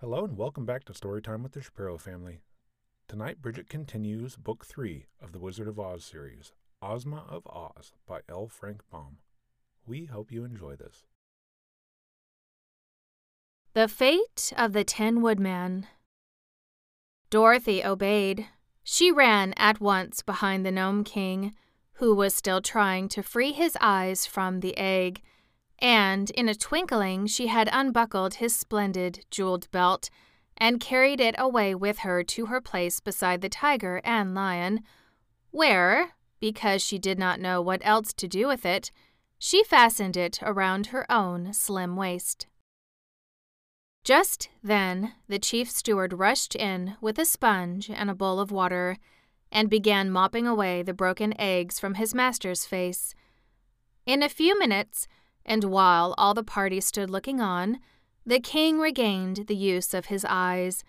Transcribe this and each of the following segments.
Hello and welcome back to Storytime with the Shapiro family. Tonight, Bridget continues Book 3 of the Wizard of Oz series, Ozma of Oz by L. Frank Baum. We hope you enjoy this. The Fate of the Tin Woodman. Dorothy obeyed. She ran at once behind the Gnome King, who was still trying to free his eyes from the egg and in a twinkling she had unbuckled his splendid jeweled belt and carried it away with her to her place beside the tiger and lion, where, because she did not know what else to do with it, she fastened it around her own slim waist. Just then, the chief steward rushed in with a sponge and a bowl of water and began mopping away the broken eggs from his master's face. In a few minutes, and while all the party stood looking on, the king regained the use of his eyes,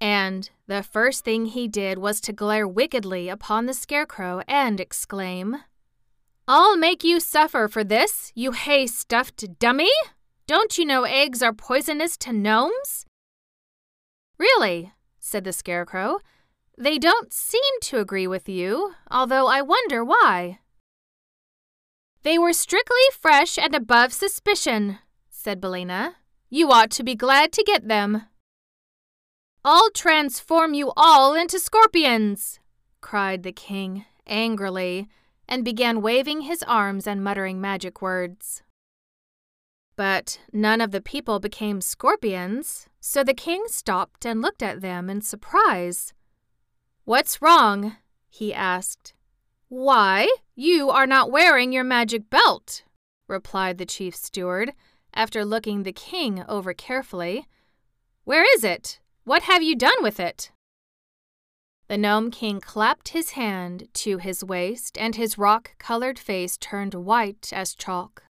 and the first thing he did was to glare wickedly upon the scarecrow and exclaim, I'll make you suffer for this, you hay stuffed dummy! Don't you know eggs are poisonous to gnomes? Really, said the scarecrow, they don't seem to agree with you, although I wonder why. They were strictly fresh and above suspicion, said Billina. You ought to be glad to get them. I'll transform you all into scorpions, cried the king angrily, and began waving his arms and muttering magic words. But none of the people became scorpions, so the king stopped and looked at them in surprise. What's wrong? he asked. Why, you are not wearing your magic belt, replied the chief steward, after looking the king over carefully. Where is it? What have you done with it? The Gnome King clapped his hand to his waist, and his rock colored face turned white as chalk.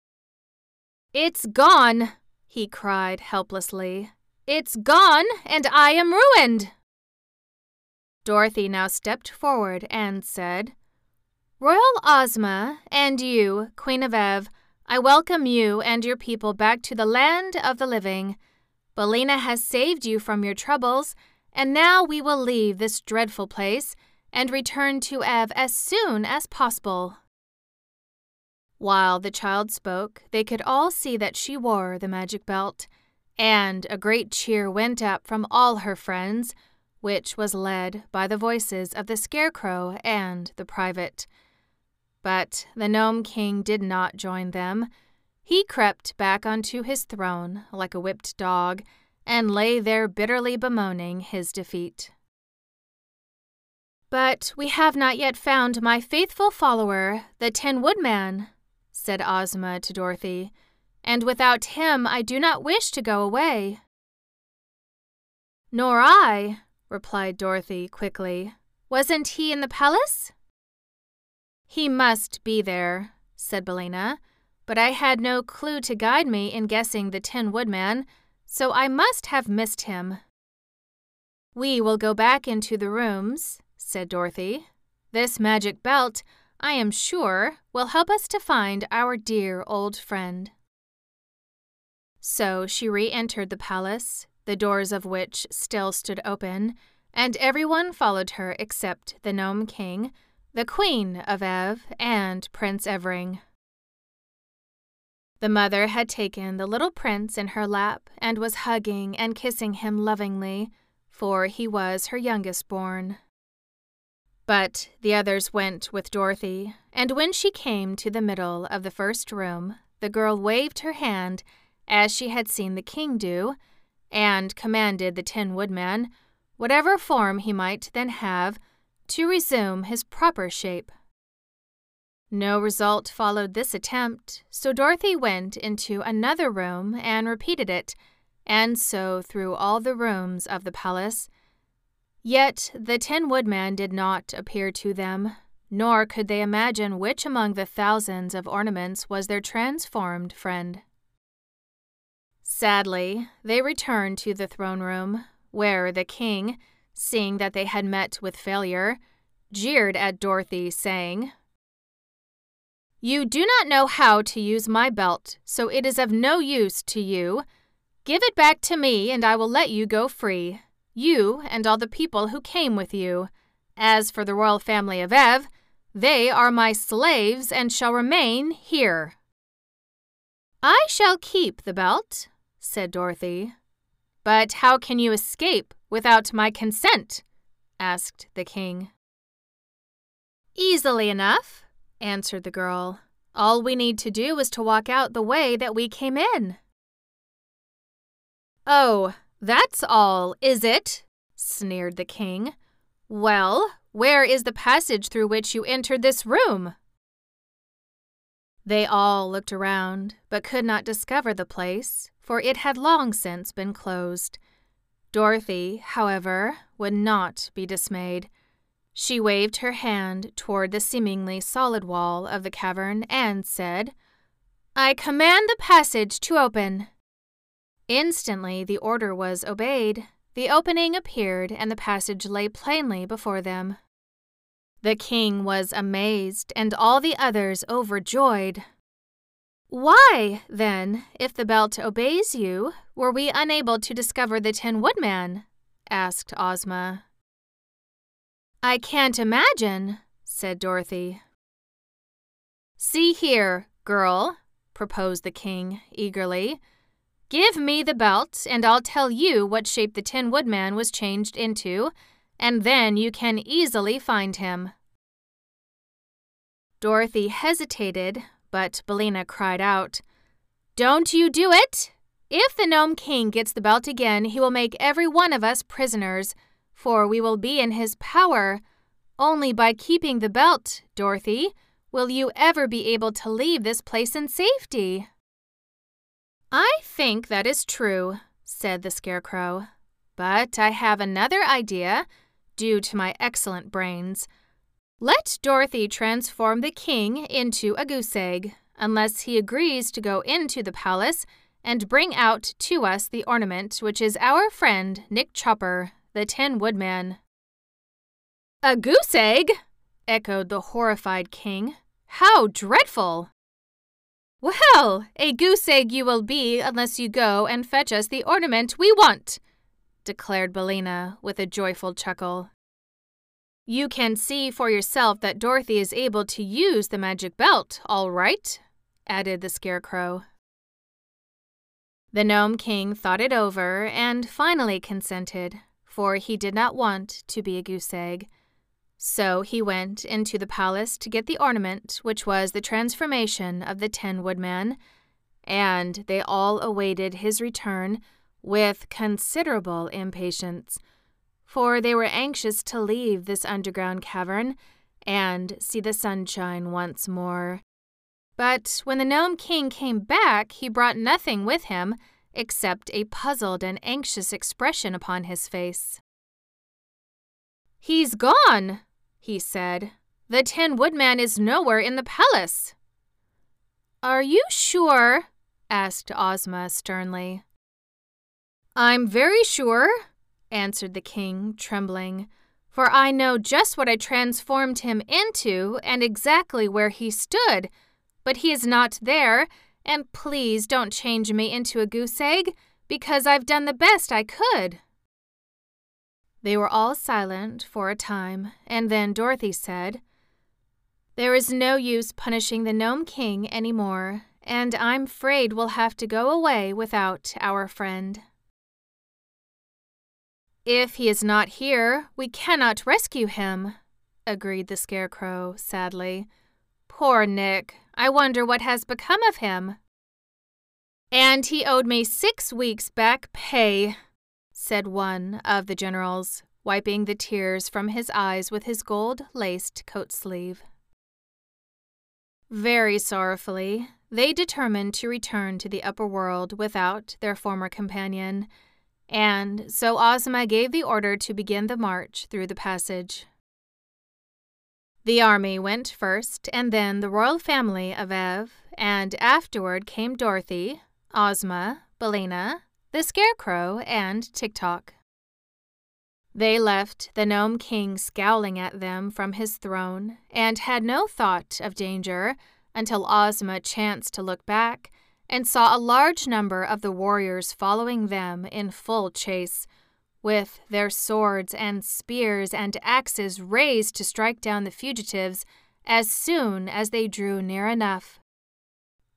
It's gone, he cried helplessly. It's gone, and I am ruined. Dorothy now stepped forward and said, Royal Ozma, and you, Queen of Ev, I welcome you and your people back to the land of the living. Billina has saved you from your troubles, and now we will leave this dreadful place and return to Ev as soon as possible. While the child spoke, they could all see that she wore the magic belt, and a great cheer went up from all her friends, which was led by the voices of the Scarecrow and the Private. But the Gnome King did not join them. He crept back onto his throne like a whipped dog and lay there bitterly bemoaning his defeat. But we have not yet found my faithful follower, the Tin Woodman, said Ozma to Dorothy, and without him I do not wish to go away. Nor I, replied Dorothy quickly. Wasn't he in the palace? He must be there, said Billina, but I had no clue to guide me in guessing the Tin Woodman, so I must have missed him. We will go back into the rooms, said Dorothy. This magic belt, I am sure, will help us to find our dear old friend. So she re entered the palace, the doors of which still stood open, and everyone followed her except the Gnome King the Queen of Ev, and Prince Evring. The mother had taken the little prince in her lap and was hugging and kissing him lovingly, for he was her youngest born. But the others went with Dorothy, and when she came to the middle of the first room, the girl waved her hand as she had seen the king do, and commanded the Tin Woodman, whatever form he might then have, to resume his proper shape. No result followed this attempt, so Dorothy went into another room and repeated it, and so through all the rooms of the palace. Yet the Tin Woodman did not appear to them, nor could they imagine which among the thousands of ornaments was their transformed friend. Sadly, they returned to the throne room, where the king, seeing that they had met with failure, jeered at Dorothy, saying, You do not know how to use my belt, so it is of no use to you. Give it back to me, and I will let you go free, you and all the people who came with you. As for the royal family of Ev, they are my slaves and shall remain here. I shall keep the belt, said Dorothy. But how can you escape without my consent? asked the king. Easily enough, answered the girl. All we need to do is to walk out the way that we came in. Oh, that's all, is it? sneered the king. Well, where is the passage through which you entered this room? They all looked around, but could not discover the place, for it had long since been closed. Dorothy, however, would not be dismayed. She waved her hand toward the seemingly solid wall of the cavern and said, I command the passage to open. Instantly the order was obeyed. The opening appeared, and the passage lay plainly before them. The king was amazed, and all the others overjoyed. Why, then, if the belt obeys you, were we unable to discover the Tin Woodman? asked Ozma. I can't imagine, said Dorothy. See here, girl, proposed the king eagerly. Give me the belt, and I'll tell you what shape the Tin Woodman was changed into, and then you can easily find him. Dorothy hesitated, but Billina cried out, Don't you do it! If the Gnome King gets the belt again, he will make every one of us prisoners, for we will be in his power. Only by keeping the belt, Dorothy, will you ever be able to leave this place in safety. I think that is true, said the Scarecrow. But I have another idea, due to my excellent brains. Let Dorothy transform the king into a goose egg, unless he agrees to go into the palace and bring out to us the ornament which is our friend Nick Chopper, the Tin Woodman. A goose egg? echoed the horrified king. How dreadful! Well, a goose egg you will be unless you go and fetch us the ornament we want, declared Billina with a joyful chuckle. You can see for yourself that Dorothy is able to use the magic belt, all right, added the Scarecrow. The Gnome King thought it over and finally consented, for he did not want to be a goose egg. So he went into the palace to get the ornament, which was the transformation of the Tin Woodman, and they all awaited his return with considerable impatience, for they were anxious to leave this underground cavern and see the sunshine once more. But when the Gnome King came back, he brought nothing with him except a puzzled and anxious expression upon his face. He's gone, he said. The Tin Woodman is nowhere in the palace. Are you sure? asked Ozma sternly. I'm very sure, answered the king, trembling, for I know just what I transformed him into and exactly where he stood. But he is not there, and please don't change me into a goose egg, because I've done the best I could. They were all silent for a time, and then Dorothy said, There is no use punishing the Gnome King any more, and I'm afraid we'll have to go away without our friend. If he is not here, we cannot rescue him, agreed the Scarecrow sadly. Poor Nick, I wonder what has become of him. And he owed me six weeks' back pay, said one of the generals, wiping the tears from his eyes with his gold laced coat sleeve. Very sorrowfully, they determined to return to the upper world without their former companion, and so Ozma gave the order to begin the march through the passage. The army went first, and then the royal family of Ev, and afterward came Dorothy, Ozma, Billina, the Scarecrow, and Tik-Tok. They left the Gnome King scowling at them from his throne and had no thought of danger until Ozma chanced to look back and saw a large number of the warriors following them in full chase, with their swords and spears and axes raised to strike down the fugitives as soon as they drew near enough.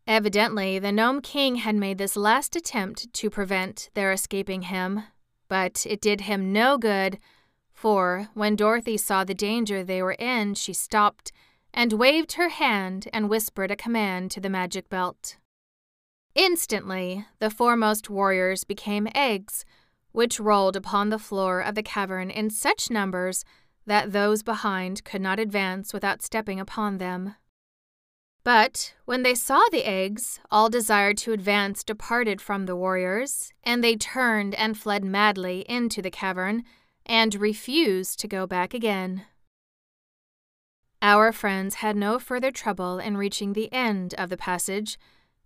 Evidently, the Gnome King had made this last attempt to prevent their escaping him, but it did him no good, for when Dorothy saw the danger they were in, she stopped and waved her hand and whispered a command to the magic belt. Instantly, the foremost warriors became eggs, which rolled upon the floor of the cavern in such numbers that those behind could not advance without stepping upon them. But when they saw the eggs, all desire to advance departed from the warriors, and they turned and fled madly into the cavern, and refused to go back again. Our friends had no further trouble in reaching the end of the passage,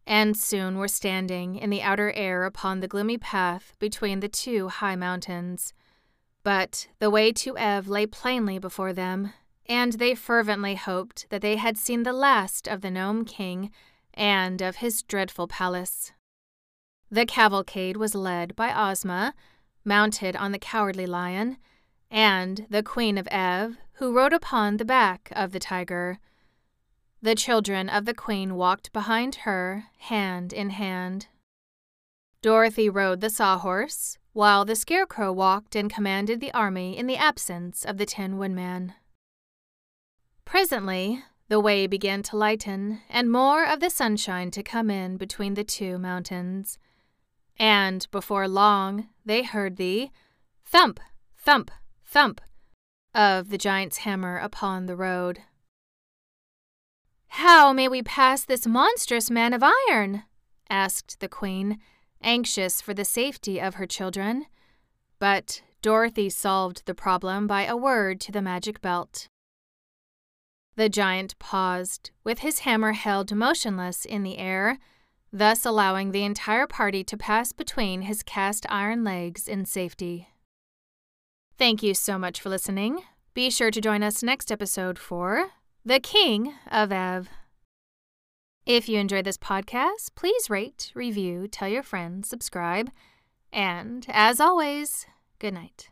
and soon were standing in the outer air upon the gloomy path between the two high mountains. But the way to Ev lay plainly before them, and they fervently hoped that they had seen the last of the Gnome King and of his dreadful palace. The cavalcade was led by Ozma, mounted on the Cowardly Lion, and the Queen of Ev, who rode upon the back of the tiger. The children of the Queen walked behind her, hand in hand. Dorothy rode the Sawhorse, while the Scarecrow walked and commanded the army in the absence of the Tin Woodman. Presently, the way began to lighten, and more of the sunshine to come in between the two mountains. And before long, they heard the thump, thump, thump of the giant's hammer upon the road. How may we pass this monstrous man of iron? asked the queen, anxious for the safety of her children. But Dorothy solved the problem by a word to the magic belt. The giant paused, with his hammer held motionless in the air, thus allowing the entire party to pass between his cast iron legs in safety. Thank you so much for listening. Be sure to join us next episode for The King of Ev. If you enjoyed this podcast, please rate, review, tell your friends, subscribe, and as always, good night.